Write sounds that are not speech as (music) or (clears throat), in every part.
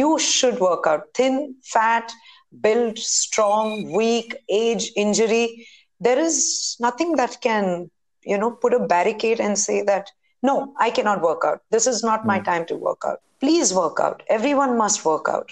you should work out. Thin, fat, build, strong, weak, age, injury. There is nothing that can, you know, put a barricade and say that, no, I cannot work out. This is not my hmm. time to work out. Please work out. Everyone must work out.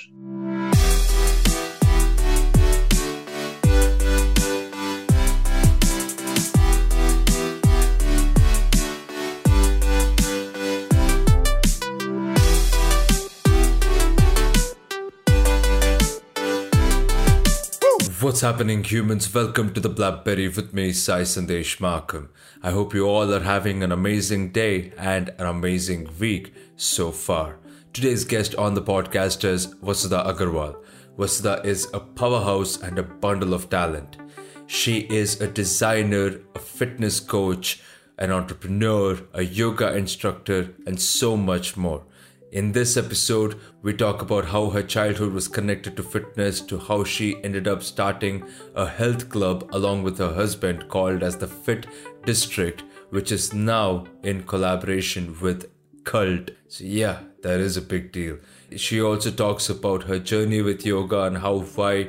What's happening, humans? Welcome to the Blackberry with me, Sai Sandesh Makam. I hope you all are having an amazing day and an amazing week so far. Today's guest on the podcast is Vasudha Aggarwal. Vasudha is a powerhouse and a bundle of talent. She is a designer, a fitness coach, an entrepreneur, a yoga instructor, and so much more. In this episode, we talk about how her childhood was connected to fitness, to how she ended up starting a health club along with her husband called as the Fit District, which is now in collaboration with Cult. So, yeah, that is a big deal. She also talks about her journey with yoga and how why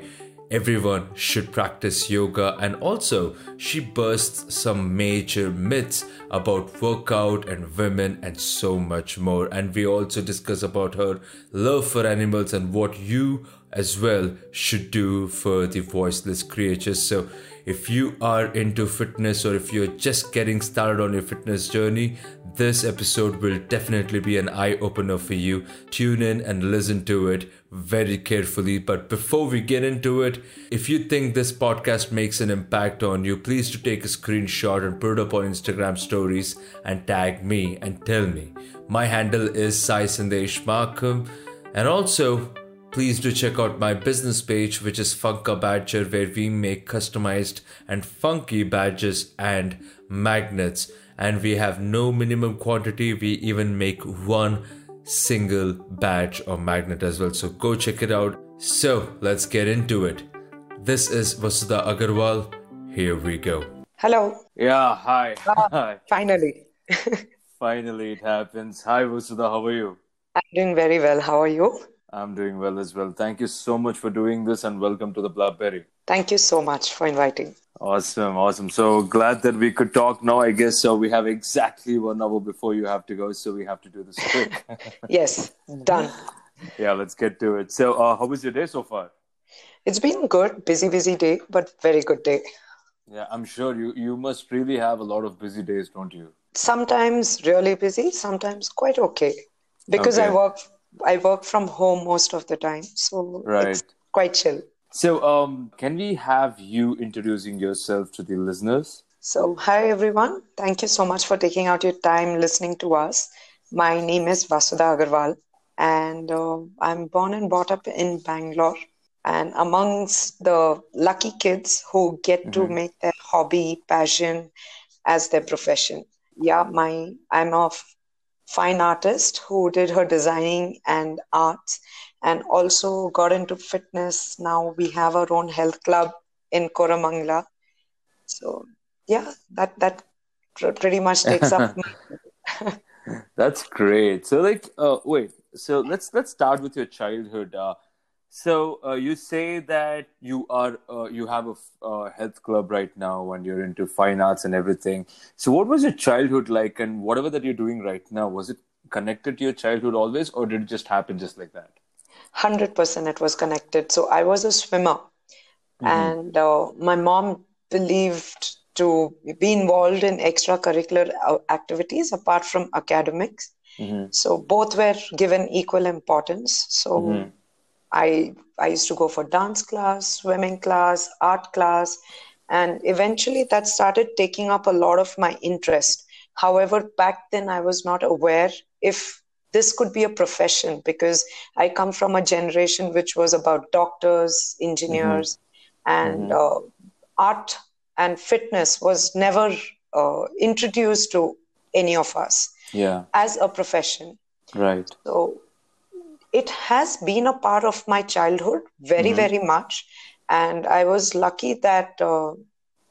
everyone should practice yoga and also she bursts some major myths about workout and women and so much more. And we also discuss about her love for animals and what you as well should do for the voiceless creatures. So if you are into fitness or if you're just getting started on your fitness journey this episode will definitely be an eye opener for you. Tune in and listen to it very carefully. But before we get into it, if you think this podcast makes an impact on you, please to take a screenshot and put it up on Instagram stories and tag me and tell me. My handle is Sai Sandesh Makam. And also, please do check out my business page, which is Funka Badger, where we make customized and funky badges and magnets and we have no minimum quantity. We even make one single badge or magnet as well. So go check it out. So let's get into it. This is Vasudha Aggarwal. Here we go. Hello. Yeah, hi. Uh, (laughs) hi. Finally. finally, it happens. Hi, Vasudha. How are you? I'm doing very well. How are you? I'm doing well as well. Thank you so much for doing this and welcome to the Blackberry. Thank you so much for inviting. Awesome, awesome. So glad that we could talk now. I guess so. We have exactly one hour before you have to go, so we have to do this quick. (laughs) yes, done. Yeah, let's get to it. So, uh, how was your day so far? It's been good, busy, busy day, but very good day. Yeah, I'm sure you you must really have a lot of busy days, don't you? Sometimes really busy, sometimes quite okay, because okay. I work I work from home most of the time, so right. it's quite chill. So, um, can we have you introducing yourself to the listeners? So, hi everyone. Thank you so much for taking out your time listening to us. My name is Vasudha Aggarwal, and uh, I'm born and brought up in Bangalore. And amongst the lucky kids who get mm-hmm. to make their hobby, passion as their profession. Yeah, my I'm a fine artist who did her designing and arts and also got into fitness. Now we have our own health club in Koramangala. So yeah, that that pretty much takes up. (laughs) That's great. So like, uh, wait. So let's let's start with your childhood. Uh, so uh, you say that you are uh, you have a uh, health club right now, and you're into fine arts and everything. So what was your childhood like, and whatever that you're doing right now, was it connected to your childhood always, or did it just happen just like that? 100% it was connected. So I was a swimmer, mm-hmm. and uh, my mom believed to be involved in extracurricular uh, activities apart from academics. Mm-hmm. So both were given equal importance. So mm-hmm. I I used to go for dance class, swimming class, art class, and eventually that started taking up a lot of my interest. However, back then I was not aware if this could be a profession because I come from a generation which was about doctors, engineers, mm-hmm. and mm-hmm. Uh, art and fitness was never uh, introduced to any of us yeah. as a profession. Right. So it has been a part of my childhood very, mm-hmm. very much. And I was lucky that uh,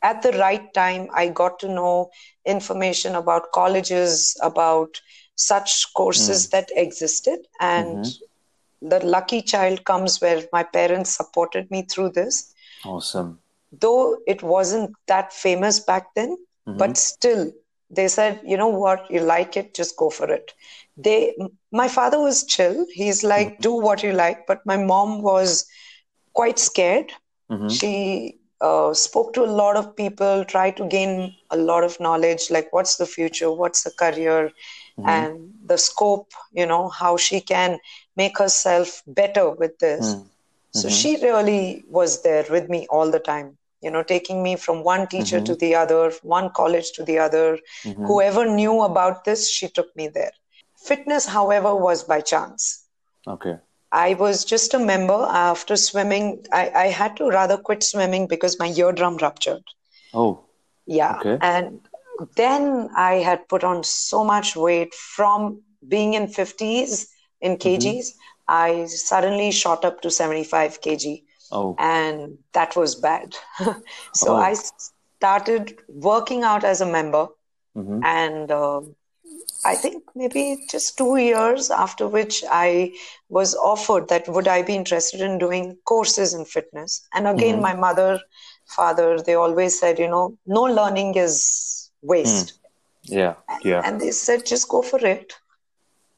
at the right time, I got to know information about colleges, about such courses mm. that existed and mm-hmm. the lucky child comes where my parents supported me through this. Awesome. Though it wasn't that famous back then, mm-hmm. but still, they said, you know what, you like it, just go for it. They, my father was chill. He's like, mm-hmm. do what you like. But my mom was quite scared. Mm-hmm. She uh, spoke to a lot of people, tried to gain a lot of knowledge, like what's the future, what's the career, mm-hmm. and the scope, you know, how she can make herself better with this. Mm-hmm. So she really was there with me all the time, you know, taking me from one teacher mm-hmm. to the other, one college to the other. Mm-hmm. Whoever knew about this, she took me there. Fitness, however, was by chance. Okay. I was just a member. After swimming, I, I had to rather quit swimming because my eardrum ruptured. Oh. Yeah. Okay. And then I had put on so much weight from being in 50s in kgs. Mm-hmm. I suddenly shot up to 75 kg. Oh. And that was bad. (laughs) so oh. I started working out as a member. Mm-hmm. And uh, I think maybe just two years after which I was offered that would I be interested in doing courses in fitness. And again, mm-hmm. my mother, father, they always said, you know, no learning is waste. Mm. Yeah, yeah. And they said, just go for it.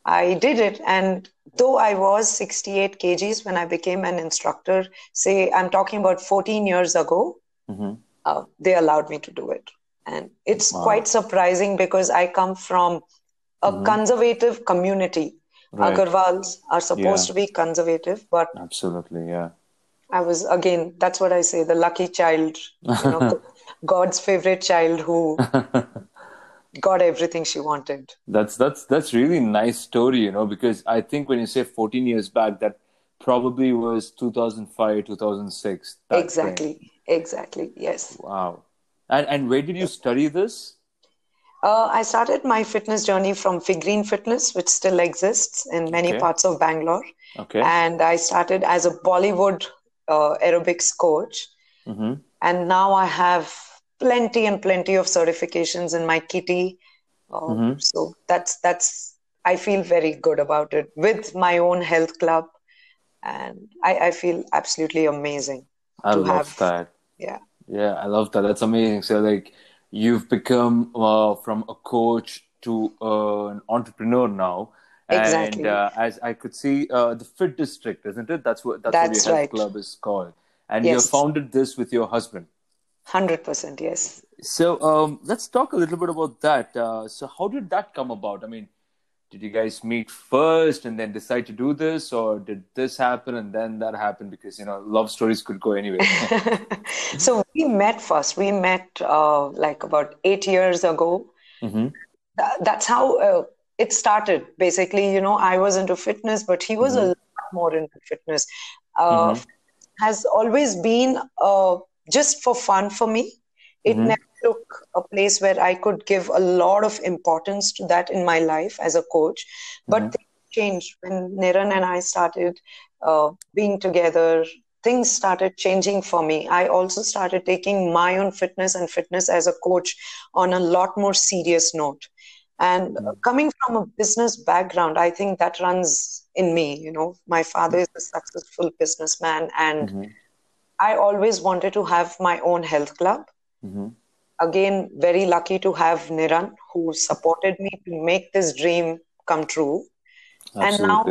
I did it. And though I was 68 kgs when I became an instructor, say I'm talking about 14 years ago, mm-hmm. uh, they allowed me to do it. And it's wow. quite surprising because I come from a mm-hmm. conservative community. Right. Agarwals are supposed yeah. to be conservative, but absolutely, yeah. I was again. That's what I say. The lucky child, you know, (laughs) God's favorite child who (laughs) got everything she wanted. That's that's that's really nice story, you know, because I think when you say 14 years back, that probably was 2005, 2006. Exactly. Exactly. Yes. Wow. And and where did you study this? Uh, I started my fitness journey from Figgreen Fitness, which still exists in many okay. parts of Bangalore. Okay. And I started as a Bollywood uh, aerobics coach. Mm-hmm. And now I have plenty and plenty of certifications in my kitty. Uh, mm-hmm. So that's that's I feel very good about it with my own health club, and I, I feel absolutely amazing. I love have, that. Yeah. Yeah, I love that. That's amazing. So like you've become uh, from a coach to uh, an entrepreneur now. Exactly. And uh, as I could see, uh, the Fit District, isn't it? That's what that's, that's what your right. health club is called. And yes. you founded this with your husband. Hundred percent, yes. So um, let's talk a little bit about that. Uh, so how did that come about? I mean, did you guys meet first and then decide to do this or did this happen and then that happened because you know love stories could go anywhere (laughs) so we met first we met uh, like about eight years ago mm-hmm. Th- that's how uh, it started basically you know i was into fitness but he was mm-hmm. a lot more into fitness uh, mm-hmm. has always been uh, just for fun for me it mm-hmm. never took a place where I could give a lot of importance to that in my life as a coach. But mm-hmm. things changed when Niran and I started uh, being together. Things started changing for me. I also started taking my own fitness and fitness as a coach on a lot more serious note. And mm-hmm. coming from a business background, I think that runs in me. You know, my father is a successful businessman, and mm-hmm. I always wanted to have my own health club. Mm-hmm again very lucky to have Niran who supported me to make this dream come true. Absolutely. And now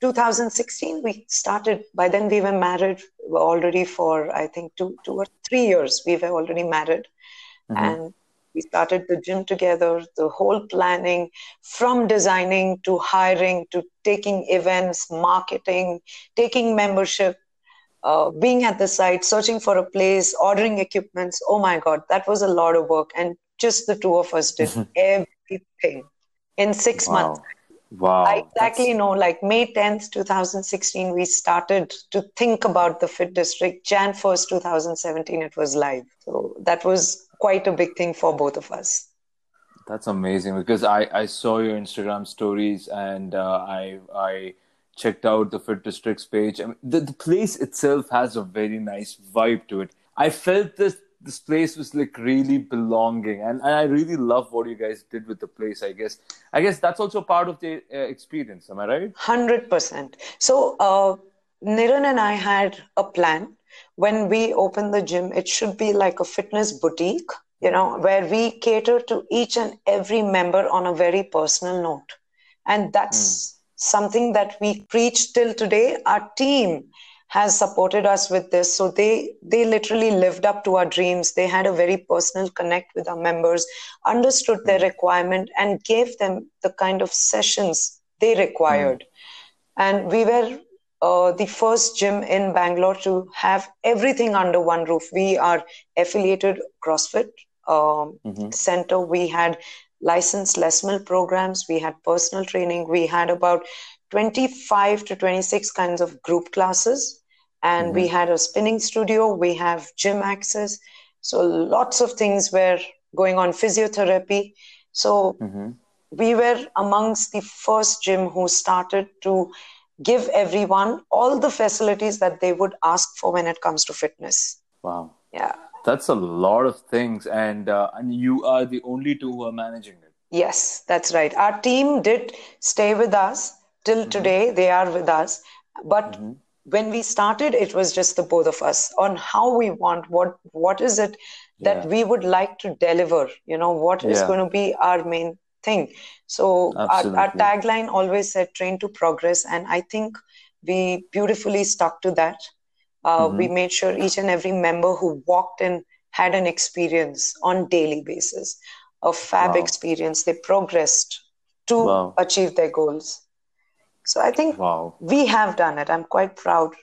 2016 we started by then we were married already for I think two two or three years we were already married mm-hmm. and we started the gym together the whole planning from designing to hiring to taking events marketing taking membership uh, being at the site, searching for a place, ordering equipments. Oh my God, that was a lot of work. And just the two of us did (laughs) everything in six wow. months. Wow. I exactly That's... know, like May 10th, 2016, we started to think about the Fit District. Jan 1st, 2017, it was live. So that was quite a big thing for both of us. That's amazing because I, I saw your Instagram stories and uh, I, I, checked out the Fit Districts page. I mean, the, the place itself has a very nice vibe to it. I felt this this place was like really belonging, and, and I really love what you guys did with the place. I guess I guess that's also part of the uh, experience. Am I right? Hundred percent. So uh, Niran and I had a plan when we open the gym. It should be like a fitness boutique, you know, where we cater to each and every member on a very personal note, and that's. Mm. Something that we preach till today. Our team has supported us with this so they they literally lived up to our dreams they had a very personal connect with our members understood their hmm. requirement and gave them the kind of sessions they required mm. and we were uh, the first gym in bangalore to have everything under one roof we are affiliated crossfit um, mm-hmm. center we had licensed Les Mills programs. We had personal training. We had about 25 to 26 kinds of group classes. And mm-hmm. we had a spinning studio. We have gym access. So lots of things were going on physiotherapy. So mm-hmm. we were amongst the first gym who started to give everyone all the facilities that they would ask for when it comes to fitness. Wow. Yeah that's a lot of things and uh, and you are the only two who are managing it yes that's right our team did stay with us till mm-hmm. today they are with us but mm-hmm. when we started it was just the both of us on how we want what what is it that yeah. we would like to deliver you know what is yeah. going to be our main thing so our, our, tagline always said train to progress and i think we beautifully stuck to that uh, mm-hmm. we made sure each and every member who walked in had an experience on daily basis a fab wow. experience they progressed to wow. achieve their goals so I think wow. we have done it. I'm quite proud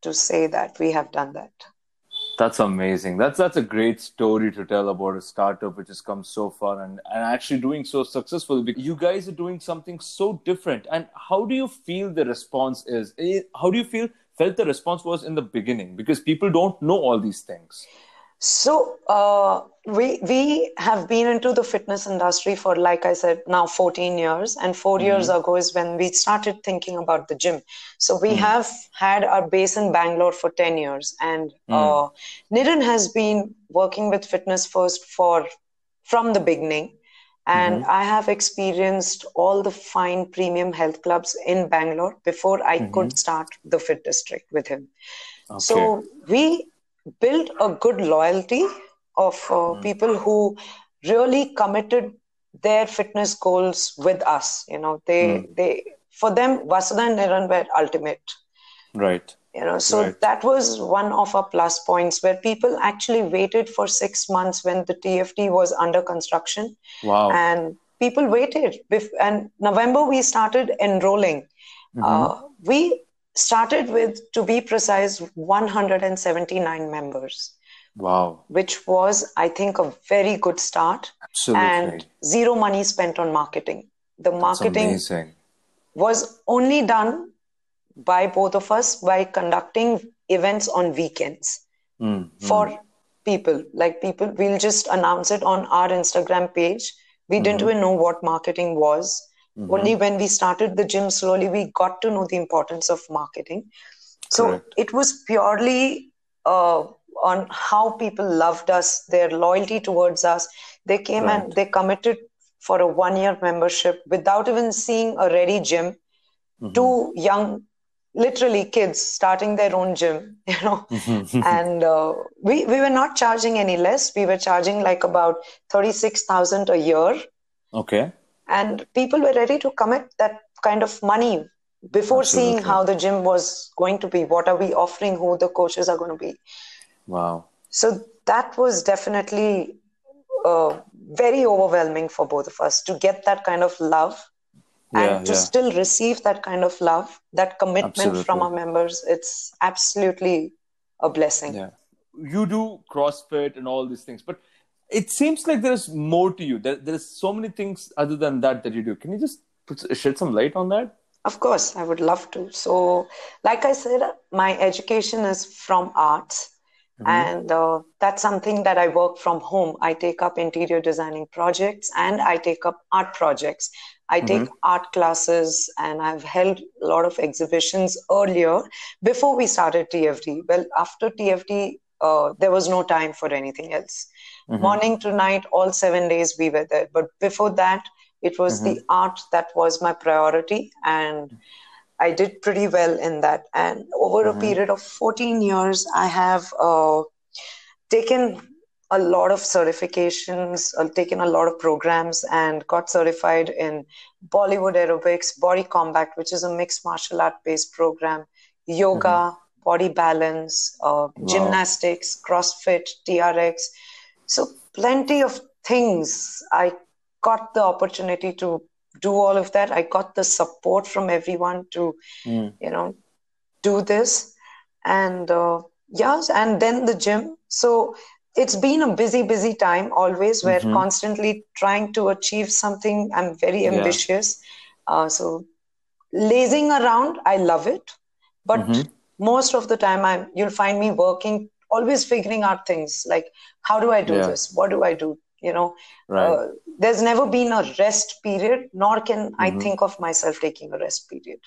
to say that we have done that. That's amazing. That's that's a great story to tell about a startup which has come so far and, and actually doing so successful. You guys are doing something so different. And how do you feel the response is? Eh, how do you feel felt the response was in the beginning? Because people don't know all these things. So uh, we we have been into the fitness industry for, like I said, now 14 years, and 4 mm-hmm. years ago is when we started thinking about the gym. So we mm-hmm. have had our base in Bangalore for 10 years, and mm. uh, Niran has been working with Fitness First for from the beginning. And mm-hmm. I have experienced all the fine premium health clubs in Bangalore before I could mm-hmm. start the Fit District with him. Okay. So we built a good loyalty of uh, mm. people who really committed their fitness goals with us you know they mm. they for them vasudha and niran were ultimate right you know so right. that was one of our plus points where people actually waited for six months when the TFD was under construction wow and people waited and november we started enrolling mm-hmm. uh, we started with, to be precise, 179 members. Wow. Which was, I think, a very good start. Absolutely. And zero money spent on marketing. The marketing was only done by both of us by conducting events on weekends mm, for people. Like people, we'll just announce it on our Instagram page. We mm-hmm. didn't even know what marketing was. Mm-hmm. Only when we started the gym slowly, we got to know the importance of marketing. So Correct. it was purely uh, on how people loved us, their loyalty towards us. They came right. and they committed for a one year membership without even seeing a ready gym. Mm-hmm. Two young, literally kids starting their own gym, (laughs) you know. Mm-hmm. and uh, we, we were not charging any less. We were charging like about 36,000 a year. Okay and people were ready to commit that kind of money before Absolutely. seeing how the gym was going to be what are we offering who the coaches are going to be wow so that was definitely uh, very overwhelming for both of us to get that kind of love and yeah, to yeah. still receive that kind of love that commitment absolutely. from our members it's absolutely a blessing yeah you do crossfit and all these things but it seems like there's more to you. There, there's so many things other than that that you do. Can you just put, shed some light on that? Of course, I would love to. So, like I said, my education is from arts. Mm-hmm. And uh, that's something that I work from home. I take up interior designing projects and I take up art projects. I take mm-hmm. art classes and I've held a lot of exhibitions earlier before we started TFD. Well, after TFD uh, there was no time for anything else. Mm-hmm. Morning to night, all seven days we were there. But before that, it was mm-hmm. the art that was my priority. And I did pretty well in that. And over mm-hmm. a period of 14 years, I have uh, taken a lot of certifications, I've uh, taken a lot of programs, and got certified in Bollywood aerobics, body combat, which is a mixed martial art based program, yoga, mm-hmm. body balance, uh, wow. gymnastics, CrossFit, TRX. So, plenty of things. I got the opportunity to do all of that. I got the support from everyone to, mm. you know, do this. And uh, yes, and then the gym. So, it's been a busy busy time always we're mm-hmm. constantly trying to achieve something i'm very ambitious yeah. uh, so lazing around i love it but mm-hmm. most of the time i'm you'll find me working always figuring out things like how do i do yeah. this what do i do you know right. uh, there's never been a rest period nor can mm-hmm. i think of myself taking a rest period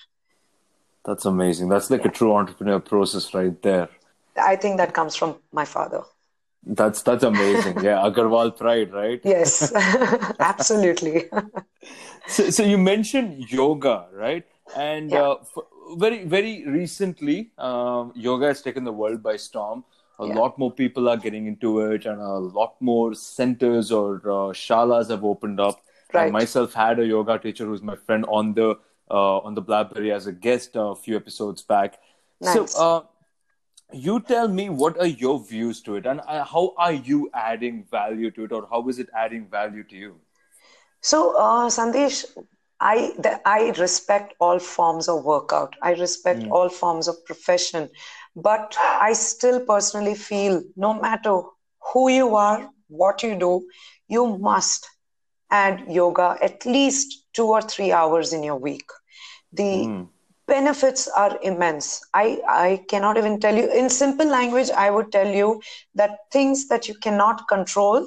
that's amazing that's like yeah. a true entrepreneur process right there i think that comes from my father that's that's amazing. Yeah, Agarwal pride, right? (laughs) Yes, (laughs) absolutely. (laughs) so, so you mentioned yoga, right? And yeah. uh, very very recently, um, yoga has taken the world by storm. A yeah. lot more people are getting into it, and a lot more centers or uh, shalas have opened up. Right. I myself had a yoga teacher who's my friend on the uh, on the Blackberry as a guest a few episodes back. Nice. So uh, you tell me what are your views to it and uh, how are you adding value to it or how is it adding value to you? So uh, sandesh i the, i respect all forms of workout. I respect mm. all forms of profession. But i still personally feel no matter who you are what you do you must add yoga at least 2 or 3 hours in your week. The mm benefits are immense. I, I cannot even tell you. In simple language, I would tell you that things that you cannot control,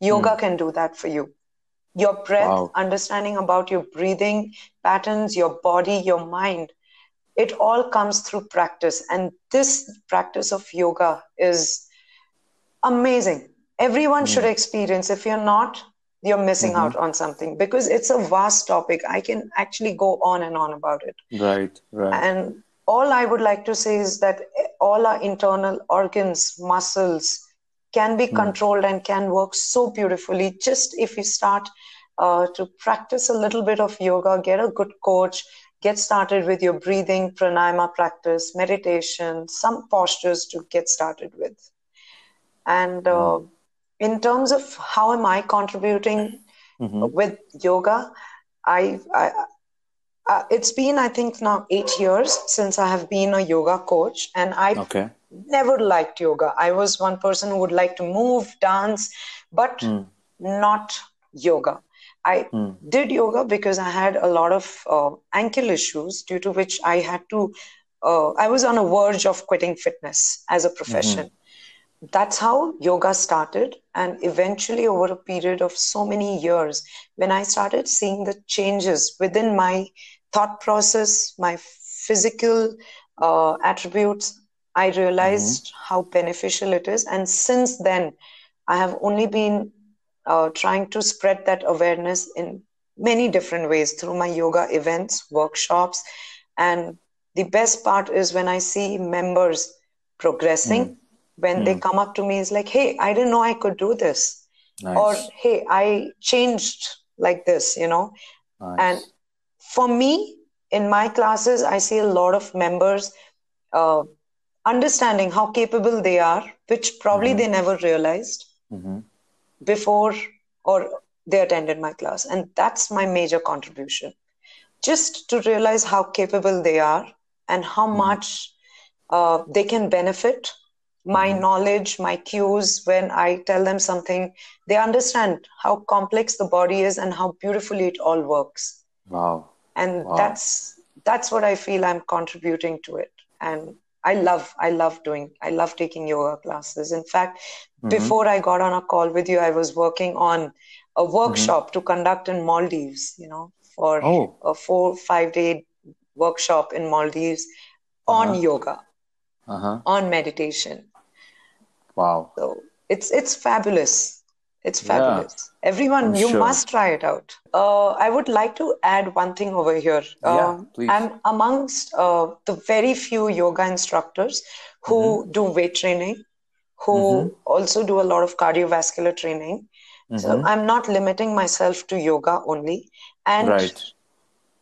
yoga mm. can do that for you. Your breath, wow. understanding about your breathing patterns, your body, your mind, it all comes through practice. And this practice of yoga is amazing. Everyone mm. should experience. If you're not, you're missing mm-hmm. out on something because it's a vast topic. I can actually go on and on about it. Right, right. And all I would like to say is that all our internal organs, muscles can be mm. controlled and can work so beautifully just if you start uh, to practice a little bit of yoga, get a good coach, get started with your breathing, pranayama practice, meditation, some postures to get started with. And uh, mm in terms of how am I contributing mm-hmm. with yoga, I, I uh, it's been I think now eight years since I have been a yoga coach, and I okay. never liked yoga. I was one person who would like to move, dance, but mm. not yoga. I mm. did yoga because I had a lot of uh, ankle issues, due to which I had to. Uh, I was on a verge of quitting fitness as a profession. Mm-hmm that's how yoga started and eventually over a period of so many years when i started seeing the changes within my thought process my physical uh, attributes i realized mm-hmm. how beneficial it is. And since then i have only been uh, trying to spread that awareness in many different ways through my yoga events workshops. And the best part is when i see members progressing mm when mm. they hmm. come up to me is like hey i didn't know i could do this nice. or hey i changed like this you know nice. and for me in my classes i see a lot of members uh, understanding how capable they are which probably mm-hmm. they never realized mm-hmm. before or they attended my class and that's my major contribution just to realize how capable they are and how mm-hmm. much uh, they can benefit my mm-hmm. knowledge, my cues, when I tell them something, they understand how complex the body is and how beautifully it all works. Wow. And wow. that's that's what I feel I'm contributing to it. And I love I love doing I love taking yoga classes. In fact, mm-hmm. before I got on a call with you, I was working on a workshop mm-hmm. to conduct in Maldives, you know, for oh. a four, five day workshop in Maldives on uh-huh. yoga, uh-huh. on meditation Wow. So it's it's fabulous. It's fabulous. Yeah, Everyone, I'm you sure. must try it out. Uh, I would like to add one thing over here. Uh, yeah, um, please. I'm amongst uh, the very few yoga instructors who mm-hmm. do weight training, who mm-hmm. also do a lot of cardiovascular training. Mm-hmm. So I'm not limiting myself to yoga only. And right.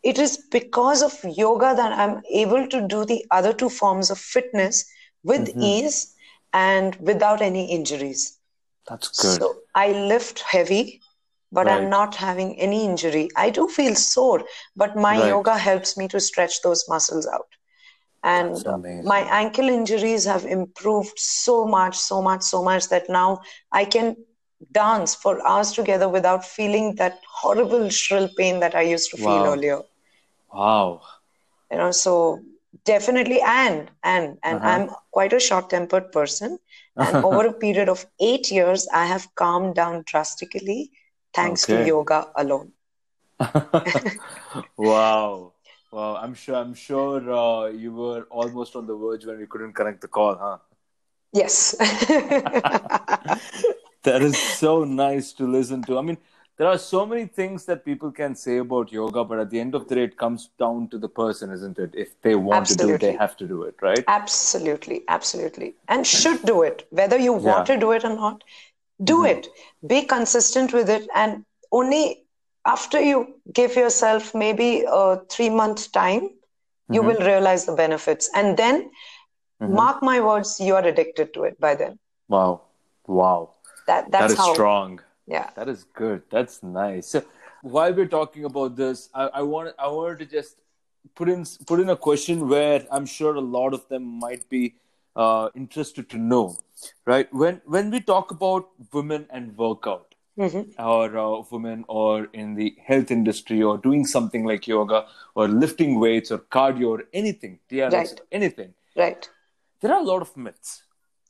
it is because of yoga that I'm able to do the other two forms of fitness with mm-hmm. ease and without any injuries. That's good. So I lift heavy, but right. I'm not having any injury. I do feel sore, but my right. yoga helps me to stretch those muscles out. And my ankle injuries have improved so much, so much, so much that now I can dance for hours together without feeling that horrible shrill pain that I used to feel earlier. Wow. You know, so definitely and and and uh-huh. I'm quite a short-tempered person. And (laughs) over a period of eight years, I have calmed down drastically thanks okay. to yoga alone. (laughs) wow. Wow, I'm sure. I'm sure uh, you were almost on the verge when we couldn't connect the call, huh? Yes. (laughs) that is so nice to listen to. I mean, there are so many things that people can say about yoga, but at the end of the day, it comes down to the person, isn't it? If they want absolutely. to do it, they have to do it, right? Absolutely, absolutely, and should do it, whether you want yeah. to do it or not. Do mm-hmm. it. Be consistent with it, and only after you give yourself maybe a three month time, mm-hmm. you will realize the benefits, and then mm-hmm. mark my words, you are addicted to it by then. Wow, wow that that's that is how, strong. Yeah, that is good. That's nice. So while we're talking about this, I, I want I wanted to just put in put in a question where I'm sure a lot of them might be uh, interested to know. Right when when we talk about women and workout, mm-hmm. or uh, women or in the health industry or doing something like yoga or lifting weights or cardio or anything, TRX, right. anything. Right. There are a lot of myths.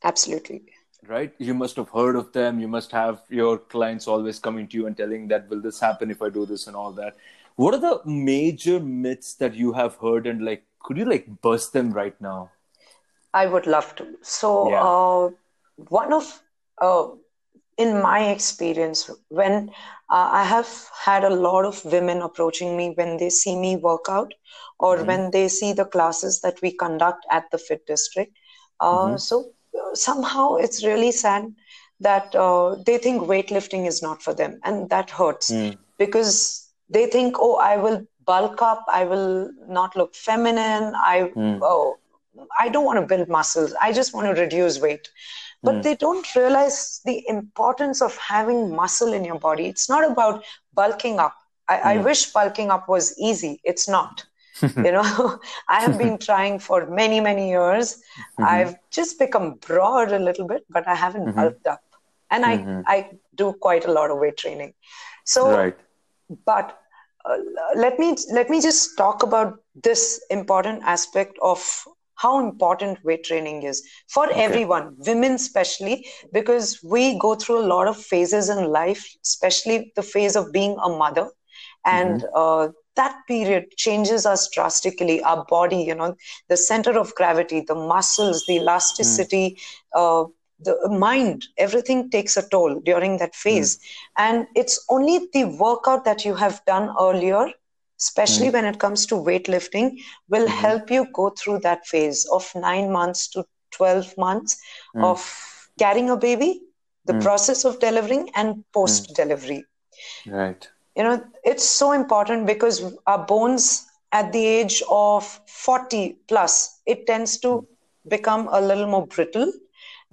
Absolutely right you must have heard of them you must have your clients always coming to you and telling that will this happen if i do this and all that what are the major myths that you have heard and like could you like burst them right now i would love to so yeah. uh, one of uh, in my experience when uh, i have had a lot of women approaching me when they see me work out or mm-hmm. when they see the classes that we conduct at the fit district uh, mm-hmm. so somehow it's really sad that uh, they think weightlifting is not for them and that hurts mm. because they think oh i will bulk up i will not look feminine i mm. oh i don't want to build muscles i just want to reduce weight but mm. they don't realize the importance of having muscle in your body it's not about bulking up I, I hmm. wish bulking up was easy it's not (laughs) you know (laughs) i have been (laughs) trying for many many years mm-hmm. i've just become broad a little bit but i haven't mm-hmm. bulked up and mm-hmm. i i do quite a lot of weight training so right. but uh, let me let me just talk about this important aspect of how important weight training is for okay. everyone women especially because we go through a lot of phases in life especially the phase of being a mother and mm-hmm. uh, that period changes us drastically our body you know the center of gravity the muscles the elasticity mm. uh, the mind everything takes a toll during that phase mm. and it's only the workout that you have done earlier especially mm. when it comes to weightlifting will mm-hmm. help you go through that phase of 9 months to 12 months mm. of carrying a baby the mm. process of delivering and post delivery right you know it's so important because our bones at the age of 40 plus it tends to become a little more brittle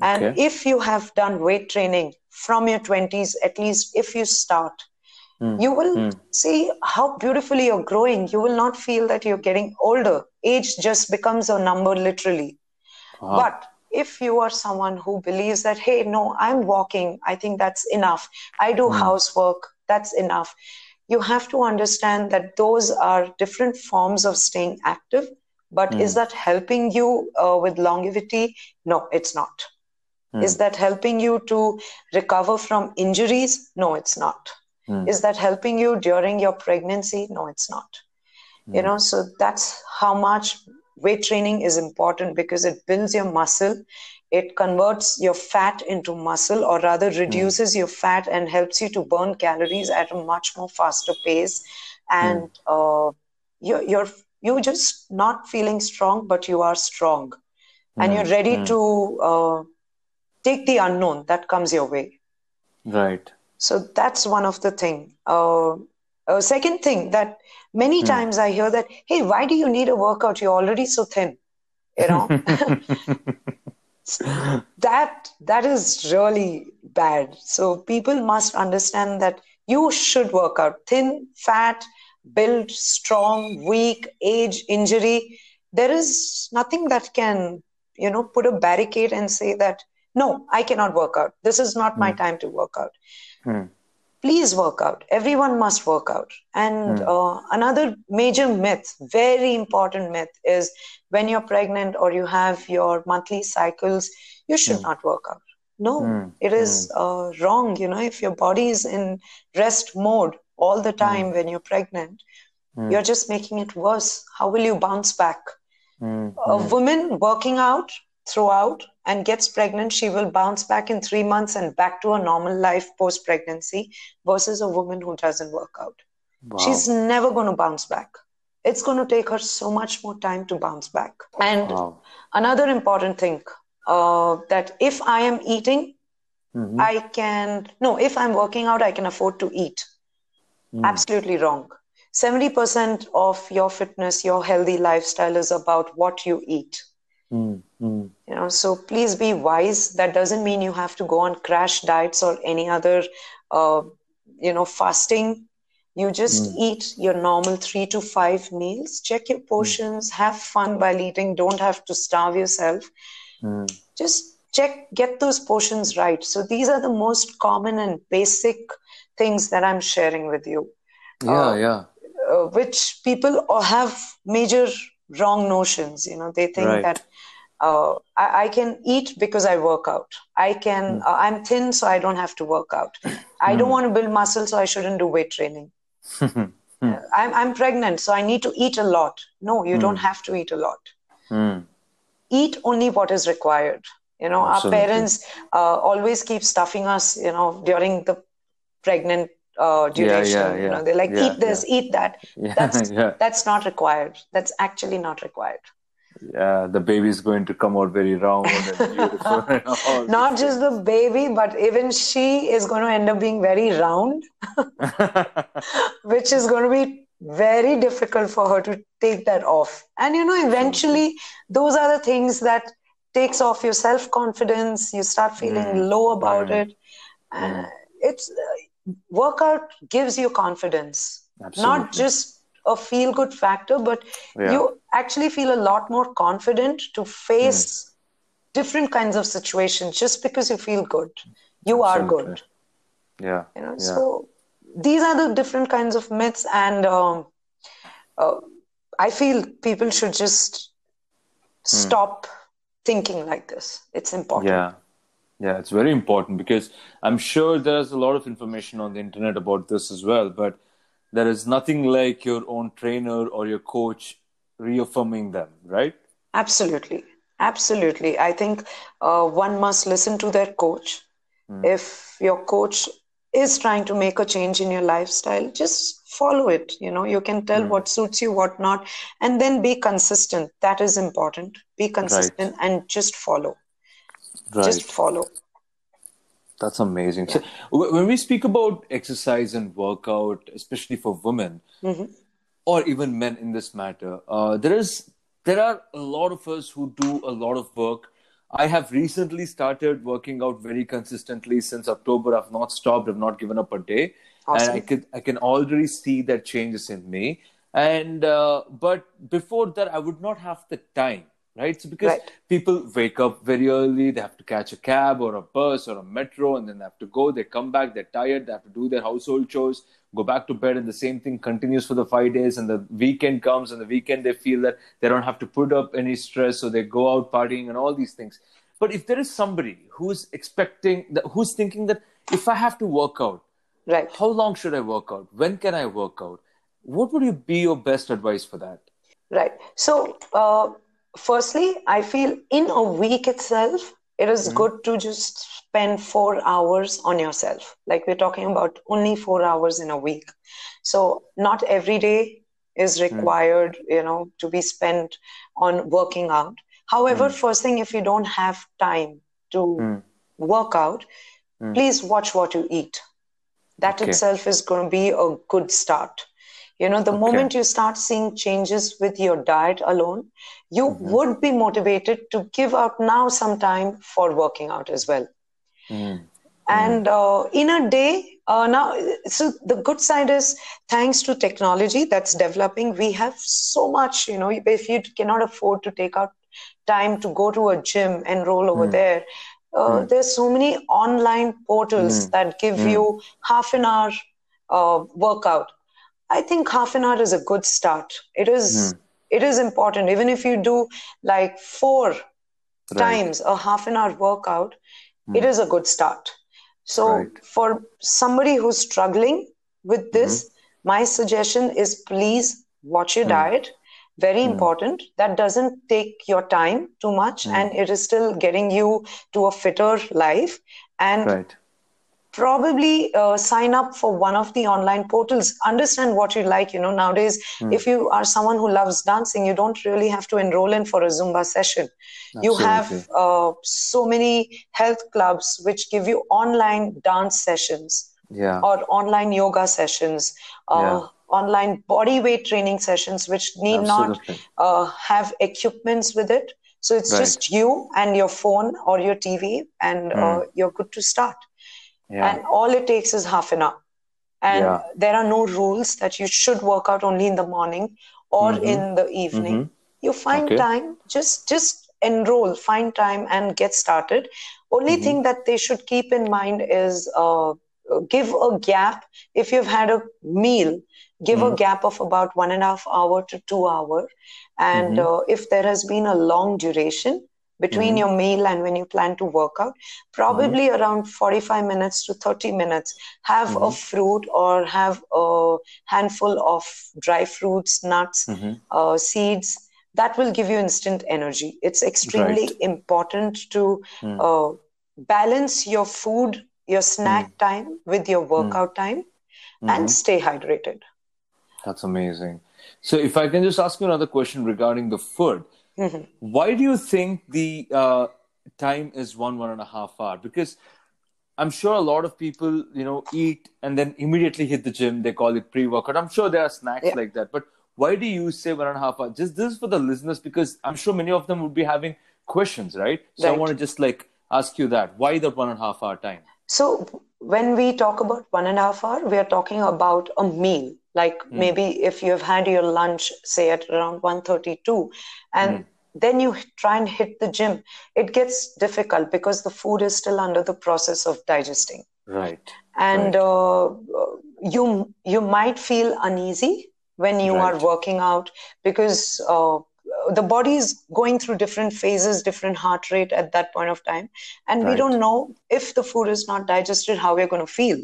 and okay. if you have done weight training from your 20s at least if you start mm. you will mm. see how beautifully you're growing you will not feel that you're getting older age just becomes a number literally wow. but if you are someone who believes that hey no i'm walking i think that's enough i do mm. housework that's enough you have to understand that those are different forms of staying active but mm. is that helping you uh, with longevity no it's not mm. is that helping you to recover from injuries no it's not mm. is that helping you during your pregnancy no it's not you hmm. know so that's how much weight training is important because it builds your muscle it converts your fat into muscle or rather Hmm. reduces your fat and helps you to burn calories at a much more faster pace and uh, you're, you're you're just not feeling strong but you are strong and you're ready Hmm. to uh, take the unknown that comes your way Right. so that's one of the thing. Uh, uh, second thing that many times I hear that, hey, why do you need a workout? You're already so thin. You know, (laughs) (laughs) that that is really bad. So people must understand that you should work out. Thin, fat, build, strong, weak, age, injury. There is nothing that can, you know, put a barricade and say that no, I cannot work out. This is not my time to work out Hmm. please work out everyone must work out and uh, another major myth very important myth is when you're pregnant or you have your monthly cycles you should not work out no Hmm. it is uh, wrong you know if your body is in rest mode all the time when you're pregnant you're just making it worse how will you bounce back Hmm. a woman working out throughout and gets pregnant, she will bounce back in three months and back to a normal life post pregnancy versus a woman who doesn't work out. Wow. She's never going to bounce back. It's going to take her so much more time to bounce back. And Wow. another important thing uh, that if I am eating, Mhm. I can, no, if I'm working out, I can afford to eat. Absolutely wrong. 70% of your fitness, your healthy lifestyle is about what you eat Hmm. Hmm. you know so please be wise that doesn't mean you have to go on crash diets or any other uh, you know fasting you just eat your normal three to five meals check your portions have fun while eating don't have to starve yourself Hmm. just check get those portions right so these are the most common and basic things that i'm sharing with you Yeah, yeah. uh, which people have major wrong notions. You know, they think Right. that uh, I, I can eat because I work out. I can. Uh, I'm thin, so I don't have to work out. I don't want to build muscle, so I shouldn't do weight training. Uh, I'm I'm pregnant, so I need to eat a lot. No, you don't have to eat a lot. Hmm. Eat only what is required. You know, Absolutely. our parents uh, always keep stuffing us. You know, during the pregnant uh, duration. yeah, You yeah. know, they're like, Yeah, eat this, eat that. (laughs) Yeah, That's yeah. that's not required. That's actually not required. Yeah, the baby's going to come out very round and (laughs) beautiful. and Not just the baby, but even she is going to end up being very round, (laughs) which is going to be very difficult for her to take that off. And you know, eventually, those are the things that takes off your self confidence. You start feeling low about it. Uh, it's uh, workout gives you confidence, not just a feel good factor, but Yeah. you actually feel a lot more confident to face different kinds of situations just because you feel good. You are good Yeah. you know yeah. so these are the different kinds of myths and um, uh, i feel people should just stop thinking like this it's important Yeah. Yeah, it's very important because I'm sure there's a lot of information on the internet about this as well, but there is nothing like your own trainer or your coach reaffirming them, right? absolutely. Absolutely. I think uh, one must listen to their coach. If your coach is trying to make a change in your lifestyle just follow it. You know you can tell what suits you what not and then be consistent. That is important. Be consistent and just follow. Right. just follow That's amazing. So, when we speak about exercise and workout, especially for women or even men in this matter, uh, there is there are a lot of us who do a lot of work. I have recently started working out very consistently since October. I've not stopped. I've not given up a day, and I Awesome. could I can already see that changes in me. And uh, but before that, I would not have the time, right? So because Right. people wake up very early they have to catch a cab or a bus or a metro and then they have to go they come back they're tired they have to do their household chores go back to bed and the same thing continues for the five days and the weekend comes and the weekend they feel that they don't have to put up any stress so they go out partying and all these things but if there is somebody who's expecting that who's thinking that if i have to work out right how long should i work out when can i work out what would you be your best advice for that Right. So, uh, firstly, I feel in a week itself, it is mm-hmm. good to just spend four hours on yourself. Like we're talking about only four hours in a week. So not every day is hmm. required, you know, to be spent on working out. However, hmm. first thing, if you don't have time to hmm. work out, please watch what you eat. That Okay. itself is going to be a good start. You know, the moment you start seeing changes with your diet alone, you would be motivated to give out now some time for working out as well. And uh, in a day, uh, now, so the good side is thanks to technology that's developing, we have so much, you know, if you cannot afford to take out time to go to a gym and roll over there, uh, there's so many online portals that give you half an hour uh, workout. I think half an hour is a good start. It is, hmm. it is important. Even if you do like four times a half an hour workout, hmm. it is a good start. So Right. for somebody who's struggling with hmm. this, my suggestion is please watch your diet. Very important. That doesn't take your time too much and it is still getting you to a fitter life. And Right. Probably uh, sign up for one of the online portals understand what you like you know nowadays if you are someone who loves dancing you don't really have to enroll in for a zumba session you have uh, so many health clubs which give you online dance sessions Yeah. or online yoga sessions uh, Yeah. online body weight training sessions which need Absolutely. not uh, have equipments with it so it's Right. just you and your phone or your tv and uh, you're good to start Yeah. and all it takes is half an hour and Yeah. there are no rules that you should work out only in the morning or in the evening you find Mm-hmm. Okay. time just just enroll find time and get started only Mm-hmm. thing that they should keep in mind is uh, give a gap if you've had a meal give Mm-hmm. a gap of about one and a half hour to two hour and Mm-hmm. uh, if there has been a long duration between Mm-hmm. your meal and when you plan to work out probably around 45 minutes to 30 minutes have Mm-hmm. a fruit or have a handful of dry fruits nuts Mm-hmm. uh, seeds that will give you instant energy it's extremely Right. Important to uh, balance your food your snack Hmm. time with your workout time Mm-hmm. and stay hydrated That's amazing. So, if I can just ask you another question regarding the food, Mm-hmm. (laughs) why do you think the uh, time is one one and a half hour? Because I'm sure a lot of people, you know, eat and then immediately hit the gym. They call it pre-workout. I'm sure there are snacks Yeah. like that, but why do you say one and a half hour? Just this is for the listeners because I'm sure many of them would be having questions, right? So I want to just like ask you that. Why the one and a half hour time? So when we talk about one and a half hour, we are talking about a meal. Like maybe if you have had your lunch, say at around 1.32, and then you try and hit the gym, it gets difficult because the food is still under the process of digesting. Right. And uh, you you might feel uneasy when you are working out because uh, the body is going through different phases, different heart rate at that point of time, and we don't know if the food is not digested how we're going to feel.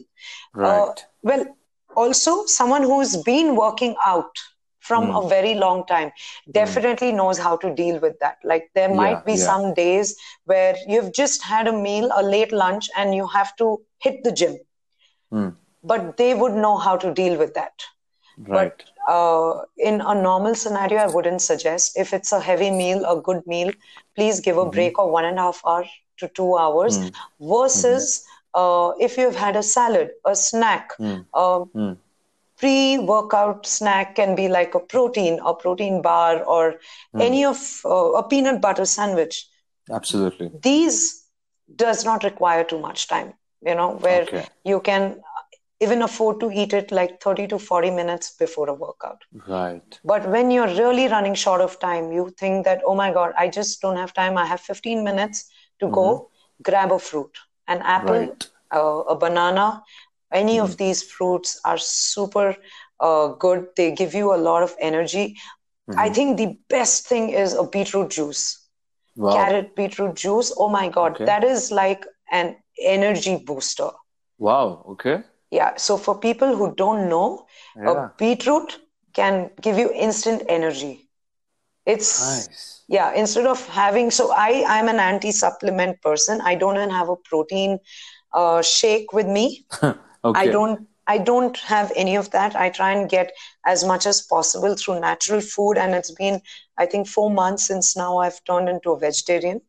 Right. Uh, well, also someone who's been working out from Hmm. a very long time definitely knows how to deal with that. Like there might Yeah, be yeah. some days where you've just had a meal, a late lunch, and you have to hit the gym. Hmm. But they would know how to deal with that. right. But uh, in a normal scenario, I wouldn't suggest. If it's a heavy meal, a good meal, please give Mm-hmm. a break of one and a half hour to two hours. Mm. Versus Mm-hmm. Uh, if you've had a salad, a snack, a Mm. pre-workout snack can be like a protein, a protein bar, or Mm. any of uh, a peanut butter sandwich. Absolutely. These does not require too much time. You know, where Okay. you can even afford to eat it like 30 to 40 minutes before a workout. Right. But when you're really running short of time, you think that, oh my God, I just don't have time. I have 15 minutes to go. Grab a fruit, an apple. Right. Uh, a banana. Any of these fruits are super uh, good. They give you a lot of energy. Mm-hmm. I think the best thing is a beetroot juice, Wow. carrot beetroot juice. Oh my God, Okay. that is like an energy booster. Wow. Okay. Yeah. So for people who don't know, Yeah. a beetroot can give you instant energy. It's Nice. yeah, instead of having so I I'm an anti-supplement person. I don't even have a protein uh, shake with me. (laughs) okay. I don't I don't have any of that. I try and get as much as possible through natural food, and it's been I think four months since now I've turned into a vegetarian,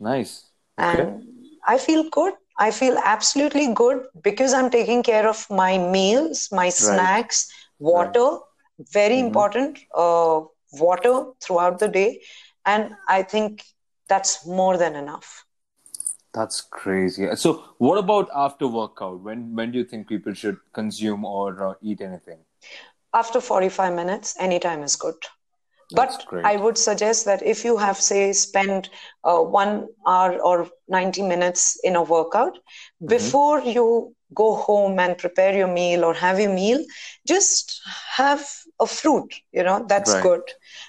Nice. Okay. and I feel good. I feel absolutely good because I'm taking care of my meals, my snacks, water, very Mm-hmm. important, uh, water throughout the day, and I think that's more than enough. That's crazy. So, what about after workout? When when do you think people should consume or uh, eat anything? After 45 minutes, any time is good. That's But great. I would suggest that if you have, say, spent uh, one hour or 90 minutes in a workout, Mm-hmm. before you go home and prepare your meal or have your meal, just have a fruit, you know, that's Right. good.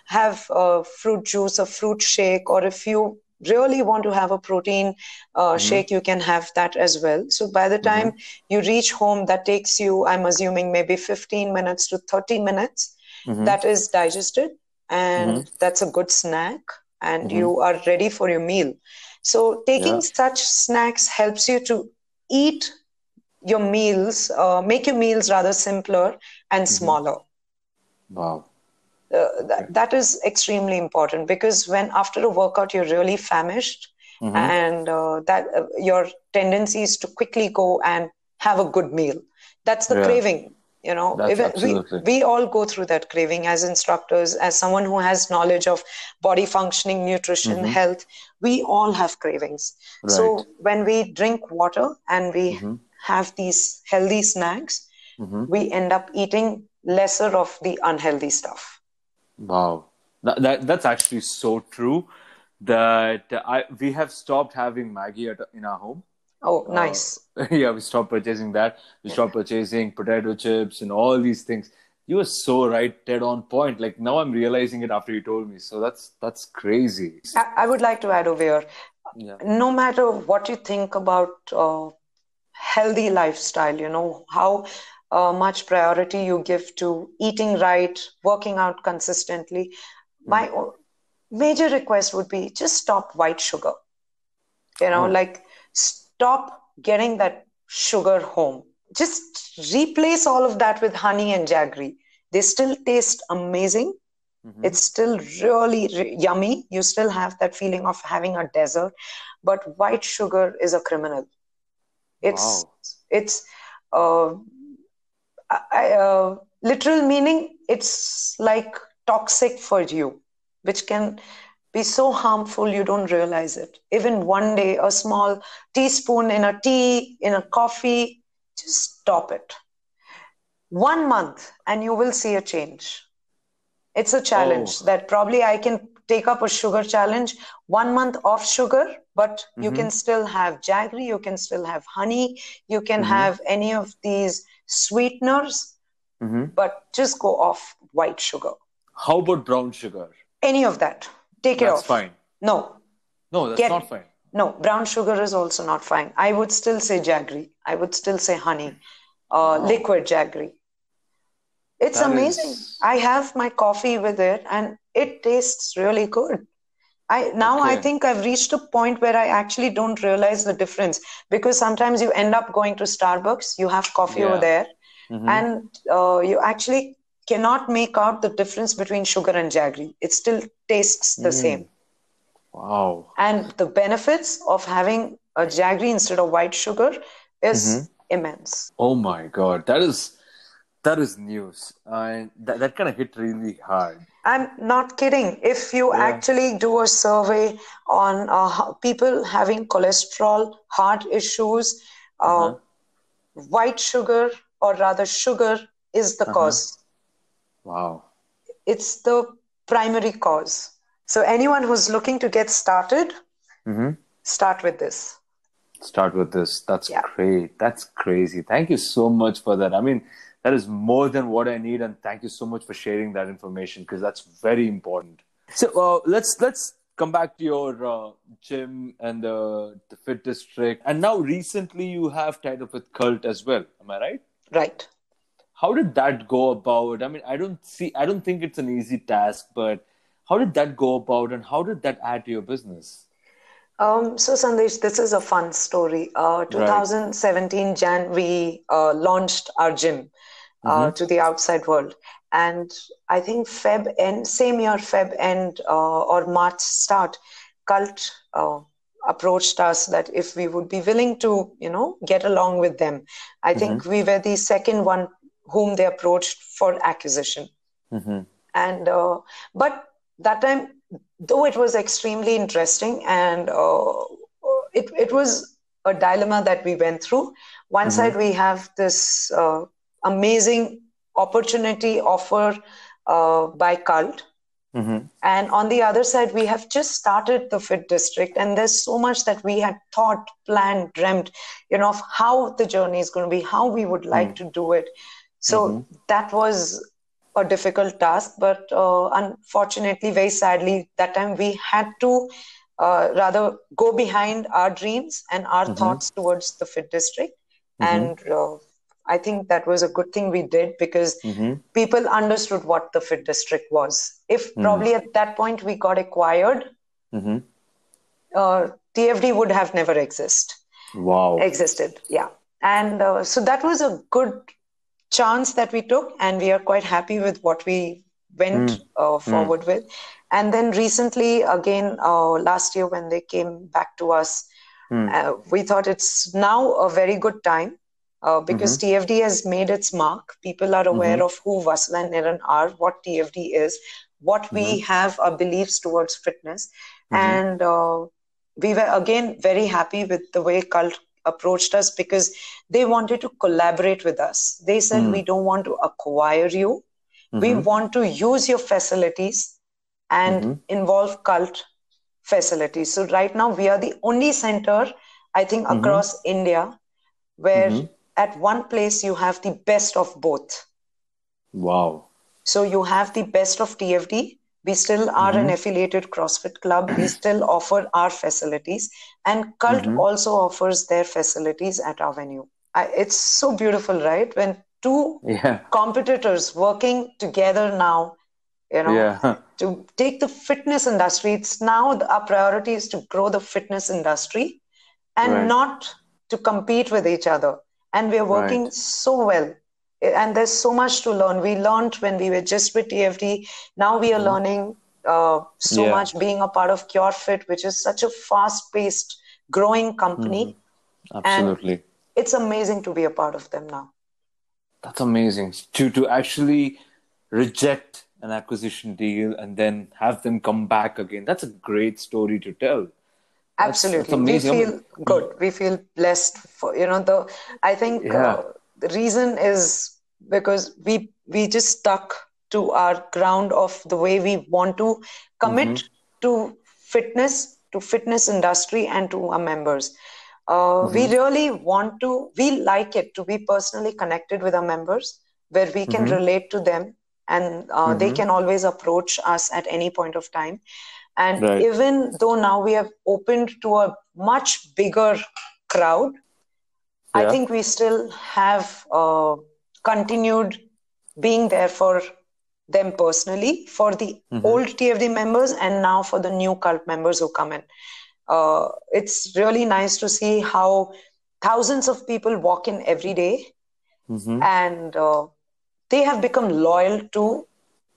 Have a fruit juice, a fruit shake, or if you really want to have a protein uh, shake, you can have that as well. So by the time you reach home, that takes you, I'm assuming, maybe 15 minutes to 30 minutes. Mhm. That is digested, and that's a good snack, and you are ready for your meal. So taking Yeah. such snacks helps you to eat your meals, uh, make your meals rather simpler and smaller. Wow. Uh, that, that is extremely important because when after a workout you're really famished Mm-hmm. and uh, that uh, your tendency is to quickly go and have a good meal. That's the Yeah. craving you know. We, we all go through that craving as instructors as someone who has knowledge of body functioning nutrition health. We all have cravings. Right. so when we drink water and we have these healthy snacks we end up eating lesser of the unhealthy stuff Wow. That, that that's actually so true. That I we have stopped having Maggi at, in our home. oh nice (laughs) yeah, we stopped purchasing that. We stopped purchasing potato chips and all these things. You were so right, dead on point. Like now, I'm realizing it after you told me. So that's that's crazy. I, I would like to add over here Yeah. no matter what you think about uh, healthy lifestyle, you know, how uh, much priority you give to eating right, working out consistently, my o- major request would be just stop white sugar. You know, Oh. like stop getting that sugar home. Just replace all of that with honey and jaggery. They still taste amazing. It's still really re- yummy. You still have that feeling of having a dessert, but white sugar is a criminal. It's Wow. it's uh, I, uh, literal meaning. It's like toxic for you, which can be so harmful you don't realize it. Even one day, a small teaspoon in a tea, in a coffee, just stop it. One month, and you will see a change. It's a challenge Oh. that probably I can take up a sugar challenge, one month off sugar, but you can still have jaggery, you can still have honey, you can have any of these sweeteners, Mhm. but just go off white sugar. How about brown sugar? Any of that. Take it That's off. fine. No, No, that's Get- not fine. no, brown sugar is also not fine. I would still say jaggery. I would still say honey, uh, liquid jaggery. It's That amazing. is- I have my coffee with it, and it tastes really good. I now I think I've reached a point where I actually don't realize the difference because sometimes you end up going to Starbucks, you have coffee over Yeah. there, Mhm. and uh, you actually cannot make out the difference between sugar and jaggery. It still tastes Mm. the same. Wow. And the benefits of having a jaggery instead of white sugar is immense. Oh my god, that is that is news, and that that kind of hit really hard. I'm not kidding. If you actually do a survey on uh, people having cholesterol, heart issues, uh, white sugar, or rather sugar, is the cause. Wow. It's the primary cause. So, anyone who's looking to get started, start with this. Start with this. That's Yeah. great. That's crazy. Thank you so much for that. I mean, that is more than what I need, and thank you so much for sharing that information because that's very important. So uh, let's let's come back to your uh, gym and the the fit district, and now recently you have tied up with Cult as well. Am I right? Right. how did that go about i mean i don't see i don't think it's an easy task but how did that go about and how did that add to your business? Um, so Sandesh, this is a fun story. Uh, 2017 right. Jan, we uh, launched our gym uh, mm-hmm. to the outside world, and I think Feb end, same year Feb end uh, or March start, Cult uh, approached us that if we would be willing to, you know, get along with them. I mm-hmm. think we were the second one whom they approached for acquisition, mm-hmm. and uh, but that time though it was extremely interesting and uh, it, it was a dilemma that we went through one mm-hmm. side we have this uh, amazing opportunity offer uh, by cult mm-hmm. and on the other side we have just started the fit district and there's so much that we had thought planned dreamt you know of how the journey is going to be how we would like mm-hmm. to do it so mm-hmm. that was a difficult task, but uh, unfortunately, very sadly, that time we had to uh, rather go behind our dreams and our mm-hmm. thoughts towards the fit district. Mm-hmm. And uh, I think that was a good thing we did because mm-hmm. people understood what the fit district was. If mm. probably at that point we got acquired, mm-hmm. uh, TFD would have never existed. Wow. Existed, yeah. And uh, so that was a good chance that we took, and we are quite happy with what we went mm. uh, forward mm. with. And then recently, again, uh, last year when they came back to us, mm. uh, we thought it's now a very good time uh, because mm-hmm. TFD has made its mark. People are aware mm-hmm. of who Vasudha and Niran are, what TFD is, what we mm-hmm. have our beliefs towards fitness. Mm-hmm. And uh, we were again very happy with the way Cult approached us because they wanted to collaborate with us. They said, mm. We don't want to acquire you. Mm-hmm. We want to use your facilities and mm-hmm. involve cult facilities. So, right now, we are the only center, I think, mm-hmm. across India where mm-hmm. at one place you have the best of both. Wow. So, you have the best of TFD we still are mm-hmm. an affiliated CrossFit club. We (clears throat) still offer our facilities, and Cult mm-hmm. also offers their facilities at our venue. I, it's so beautiful, right? When two yeah. competitors working together now, you know, yeah. (laughs) to take the fitness industry. It's now the, our priority is to grow the fitness industry, and right. not to compete with each other. And we are working right. so well and there's so much to learn. We learned when we were just with TFD. Now we are mm-hmm. learning uh, so yeah. much being a part of CureFit, which is such a fast-paced, growing company. Mm-hmm. Absolutely, and it's amazing to be a part of them now. That's amazing to to actually reject an acquisition deal and then have them come back again. That's a great story to tell. Absolutely, that's, that's we feel good. We feel blessed for you know the. I think. Yeah. Uh, the reason is because we we just stuck to our ground of the way we want to commit mm-hmm. to fitness to fitness industry and to our members uh, mm-hmm. we really want to we like it to be personally connected with our members where we can mm-hmm. relate to them and uh, they mm-hmm. can always approach us at any point of time and right. even though now we have opened to a much bigger crowd yeah. i think we still have uh, continued being there for them personally, for the mm-hmm. old TFD members, and now for the new cult members who come in. Uh, it's really nice to see how thousands of people walk in every day, mm-hmm. and uh, they have become loyal to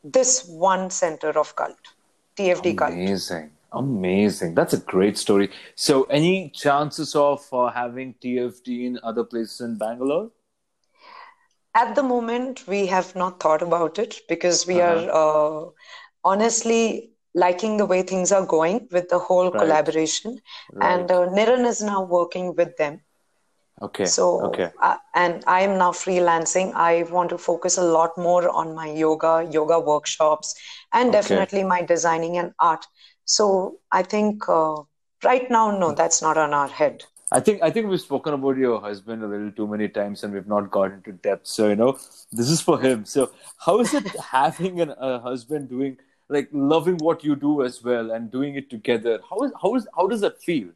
this one center of cult, TFD Amazing. cult. Amazing. Amazing. That's a great story. So, any chances of uh, having TFD in other places in Bangalore? at the moment we have not thought about it because we uh-huh. are uh, honestly liking the way things are going with the whole right. collaboration right. and uh, niran is now working with them okay so okay uh, and i am now freelancing i want to focus a lot more on my yoga yoga workshops and okay. definitely my designing and art so i think uh, right now no that's not on our head I think I think we've spoken about your husband a little too many times, and we've not got into depth. So you know, this is for him. So how is it (laughs) having an, a husband doing like loving what you do as well and doing it together? How is how is how does that feel?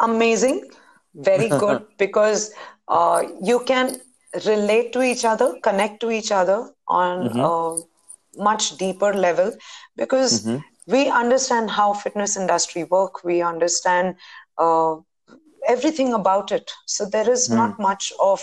Amazing, very good (laughs) because uh, you can relate to each other, connect to each other on mm-hmm. a much deeper level because. Mm-hmm we understand how fitness industry work we understand uh, everything about it so there is Hmm. not much of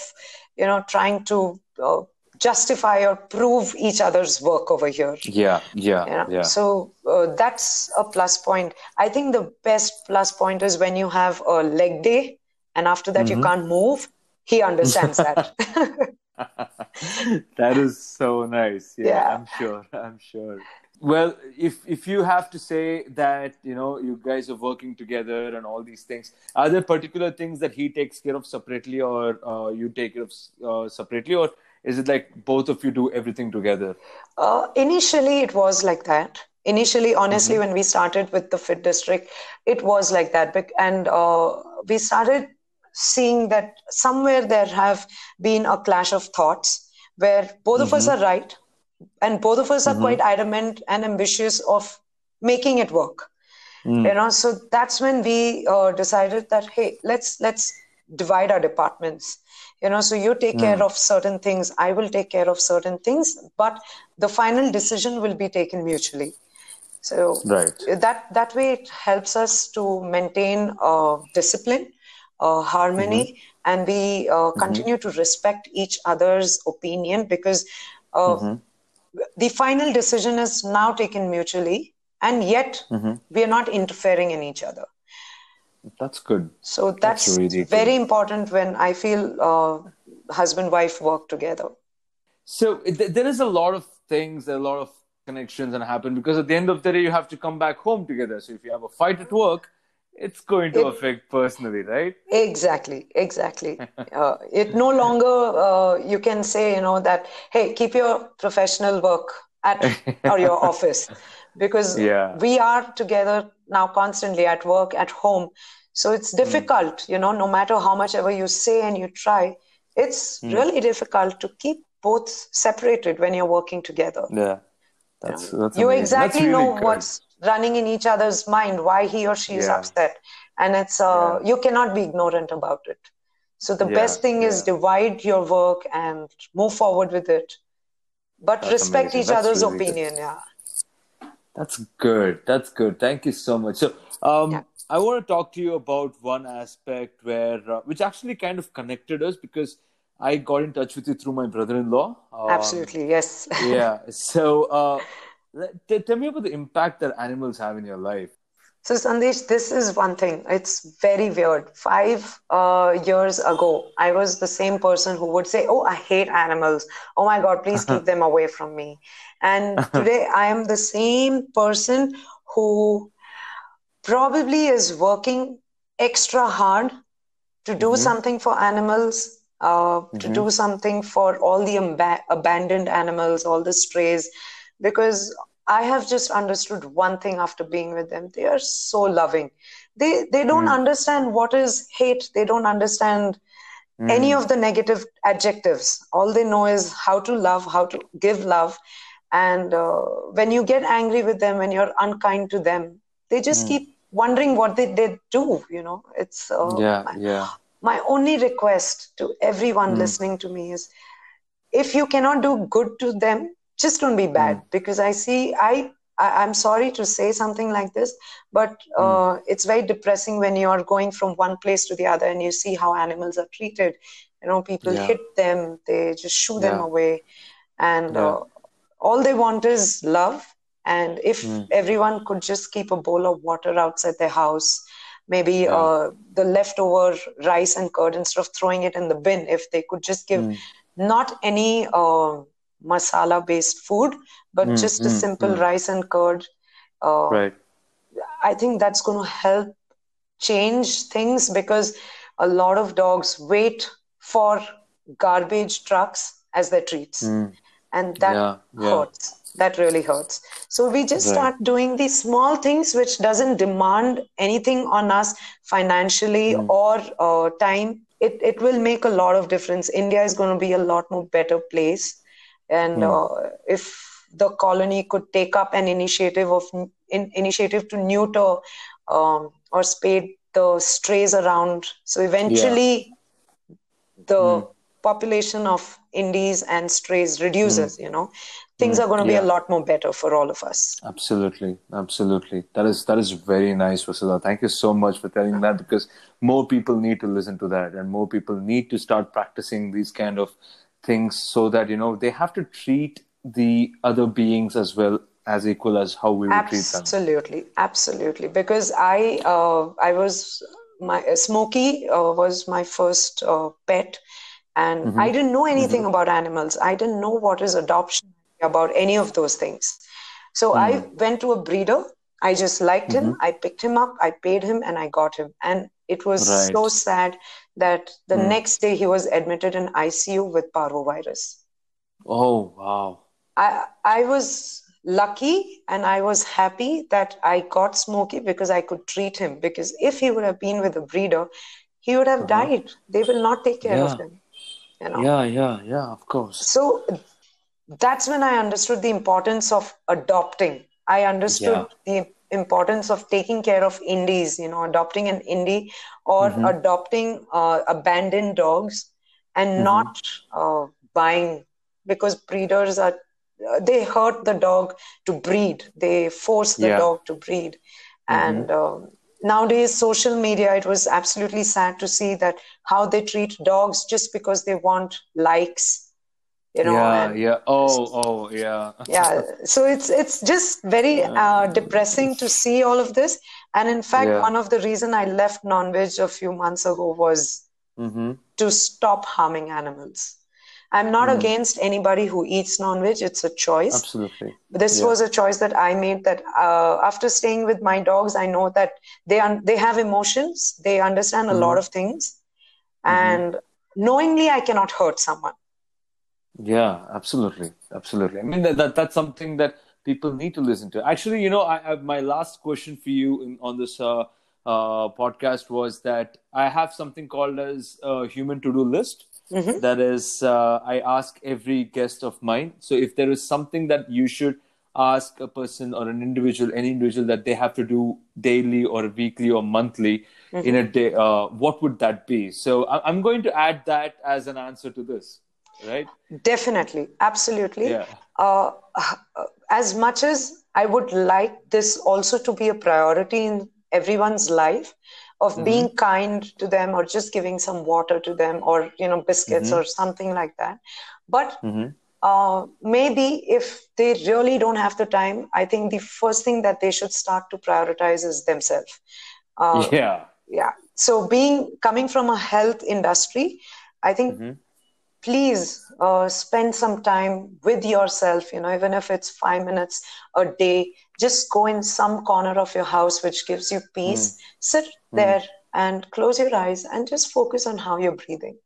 you know trying to uh, justify or prove each other's work over here Yeah, yeah, you know? yeah. so uh, that's a plus point i think the best plus point is when you have a leg day and after that Mm-hmm. you can't move he understands that (laughs) (laughs) that is so nice. Yeah, Yeah. I'm sure. I'm sure. Well, if if you have to say that you know you guys are working together and all these things, are there particular things that he takes care of separately, or uh, you take care of uh, separately, or is it like both of you do everything together? Uh, initially, it was like that. Initially, honestly, Mm-hmm. when we started with the Fit District, it was like that. And uh, we started seeing that somewhere there have been a clash of thoughts where both of Mm-hmm. us are right and both of us are quite adamant and ambitious of making it work. Mm. you know so that's when we uh, decided that hey let's let's divide our departments. You know so you take care of certain things i will take care of certain things but the final decision will be taken mutually. So Right. that that way it helps us to maintain uh, discipline uh, harmony and we uh, continue to respect each other's opinion because uh, the final decision is now taken mutually and yet we are not interfering in each other That's good. so that's, really good. very important when i feel uh, husband wife work together So th- there is a lot of things, a lot of connections that happen because at the end of the day, you have to come back home together. So if you have a fight at work, it's going to It- affect personally, right? Exactly, exactly. (laughs) uh, it no longer uh, you can say you know that hey, keep your professional work at (laughs) or your office because Yeah. we are together now constantly at work at home. So it's Hmm. difficult, you know, no matter how much ever you say and you try, it's Hmm. really difficult to keep both separated when you're working together. Yeah, that's that's you amazing. exactly That's really know good. what's running in each other's mind why he or she is Yeah. upset and it's uh, you cannot be ignorant about it so the Yeah, best thing is divide your work and move forward with it but That's respect amazing. each That's other's really good. opinion yeah That's good. That's good. Thank you so much. So, um, Yeah. I want to talk to you about one aspect where, uh, which actually kind of connected us because I got in touch with you through my brother-in-law. Um, absolutely yes (laughs) yeah. So, uh, tell me about the impact that animals have in your life. So, Sandesh, this is one thing. It's very weird. Five uh, years ago, I was the same person who would say, Oh, I hate animals. Oh my God, please keep (laughs) them away from me. And today, (laughs) I am the same person who probably is working extra hard to do something for animals, uh, to do something for all the abandoned animals, all the strays, because I have just understood one thing after being with them. They are so loving. They they don't understand what is hate. They don't understand any of the negative adjectives. All they know is how to love, how to give love. And uh, when you get angry with them, when you're unkind to them, they just keep wondering what they did do. You know, it's uh, my- yeah. my only request to everyone listening to me is if you cannot do good to them just don't be bad because i see i, I i'm sorry to say something like this but uh, it's very depressing when you are going from one place to the other and you see how animals are treated you know people Yeah. hit them they just shoo them away and Yeah. uh, all they want is love and if Hmm. everyone could just keep a bowl of water outside their house maybe Yeah. uh, the leftover rice and curd instead of throwing it in the bin if they could just give Hmm. not any uh, masala based food but Mm, just a mm, simple mm. rice and curd uh, Right. i think that's going to help change things because a lot of dogs wait for garbage trucks as their treats and that Yeah, yeah. hurts that really hurts so we just Right. start doing these small things which doesn't demand anything on us financially Hmm. or uh, time it, it will make a lot of difference india is going to be a lot more better place and Hmm. uh, if the colony could take up an initiative of in, initiative to neuter um, or spade the strays around so eventually the Hmm. population of indies and strays reduces you know things Mm, are going to be a lot more better for all of us. Absolutely, absolutely. That is that is very nice, Vasudha. Thank you so much for telling that because more people need to listen to that, and more people need to start practicing these kind of things so that you know they have to treat the other beings as well as equal as how we would treat them. Absolutely, absolutely. Because I, uh, I was my uh, Smokey uh, was my first uh, pet, and Mm-hmm. I didn't know anything about animals. I didn't know what is adoption about any of those things. So I Mm. went to a breeder. I just liked him. Mm-hmm. I picked him up. I paid him, and I got him. And it was Right. so sad that the Mm. next day he was admitted in ICU with parvovirus. Oh wow! I I was lucky and I was happy that I got Smokey because I could treat him. Because if he would have been with a breeder, he would have died. They will not take care of Uh-huh. Him. You know. Yeah, yeah, yeah. Of course. So that's when I understood the importance of adopting. I understood the importance of taking care of indies, you know, adopting an indie or Mm-hmm. adopting uh, abandoned dogs and Mm-hmm. not uh, buying because breeders are uh, they hurt the dog to breed they force the Yeah. dog to breed and um, nowadays social media it was absolutely sad to see that how they treat dogs just because they want likes you know yeah, and- yeah. Oh, oh, yeah. (laughs) yeah so it's it's just very uh, depressing to see all of this and in fact Yeah. one of the reason i left non-veg a few months ago was Mm-hmm. to stop harming animals i'm not against anybody who eats non-veg it's a choice Absolutely. this Yeah. was a choice that i made that uh, after staying with my dogs i know that they un- they have emotions they understand a lot of things and knowingly i cannot hurt someone Yeah, absolutely, absolutely. I mean that, that that's something that people need to listen to. Actually, you know, I, I my last question for you in, on this uh, uh, podcast was that I have something called as a human to do list. That is, uh, I ask every guest of mine. So if there is something that you should ask a person or an individual, any individual that they have to do daily or weekly or monthly in a day, uh, what would that be? So I, I'm going to add that as an answer to this, right? Definitely, absolutely. Yeah. Uh, as much as I would like this also to be a priority in everyone's life of being kind to them or just giving some water to them or you know biscuits or something like that but uh, maybe if they really don't have the time i think the first thing that they should start to prioritize is themselves uh, yeah. yeah so being coming from a health industry i think please uh, spend some time with yourself you know even if it's five minutes a day just go in some corner of your house which gives you peace. Mm. Sit mm. there and close your eyes and just focus on how you're breathing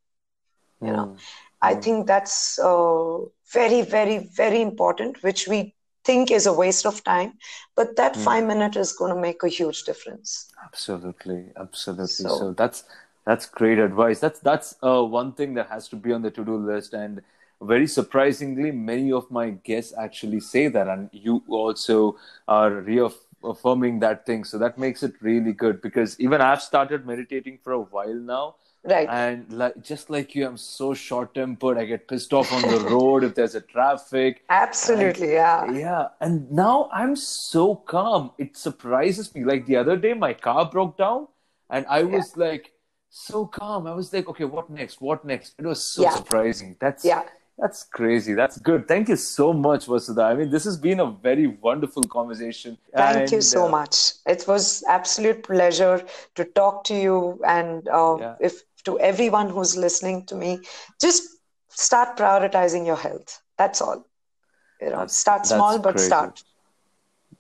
you know. Mm. I think that's uh, very very very important which we think is a waste of time but that five minute is going to make a huge difference. Absolutely, absolutely. So, So- that's that's great advice. That's that's uh, one thing that has to be on the to do list. And very surprisingly, many of my guests actually say that, and you also are reaffirming that thing. So that makes it really good because even I've started meditating for a while now. right And like just like you, I'm so short tempered. I get pissed off on the (laughs) road if there's a traffic. absolutely yeah Yeah, and now I'm so calm. It surprises me. Like the other day, my car broke down, and I was like so calm. I was like, okay, what next? What next? It was so Yeah. surprising. That's Yeah. that's crazy. That's good. Thank you so much, Vasudha. I mean, this has been a very wonderful conversation. Thank you so uh, much. It was absolute pleasure to talk to you, and uh, Yeah. if to everyone who's listening to me, just start prioritizing your health. That's all. You know, That's- start small, but crazy. start.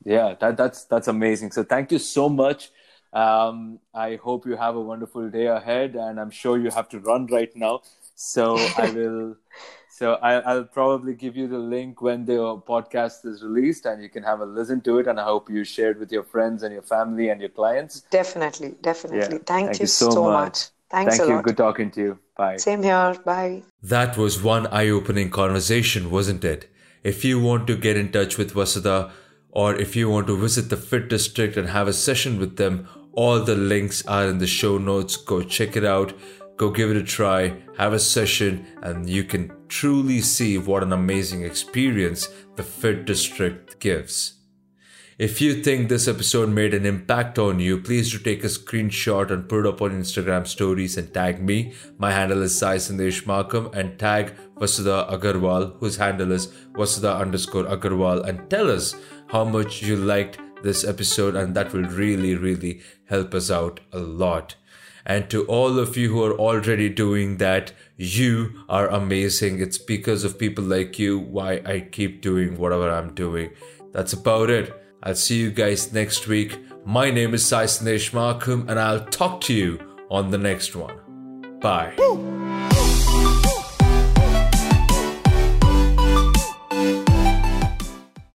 Yeah, that, that's that's amazing. So thank you so much. Um, I hope you have a wonderful day ahead, and I'm sure you have to run right now. So I (laughs) will. So I, I'll probably give you the link when the podcast is released, and you can have a listen to it. And I hope you share it with your friends and your family and your clients. Definitely, definitely. Thank, Thank you you so so, much. much. Thanks Thank a you. lot. Good talking to you. Bye. Same here. Bye. That was one eye opening conversation, wasn't it? If you want to get in touch with Vasudha or if you want to visit the Fit District and have a session with them, all the links are in the show notes. Go check it out. Go give it a try, have a session, and you can truly see what an amazing experience the Fit District gives. If you think this episode made an impact on you, please do take a screenshot and put it up on Instagram stories and tag me. My handle is Sai Sandesh Makam and tag Vasudha Aggarwal, whose handle is Vasudha underscore Aggarwal, and tell us how much you liked this episode, and that will really, really help us out a lot. And to all of you who are already doing that, you are amazing. It's because of people like you why I keep doing whatever I'm doing. That's about it. I'll see you guys next week. My name is Sai Sandesh Makam, and I'll talk to you on the next one. Bye.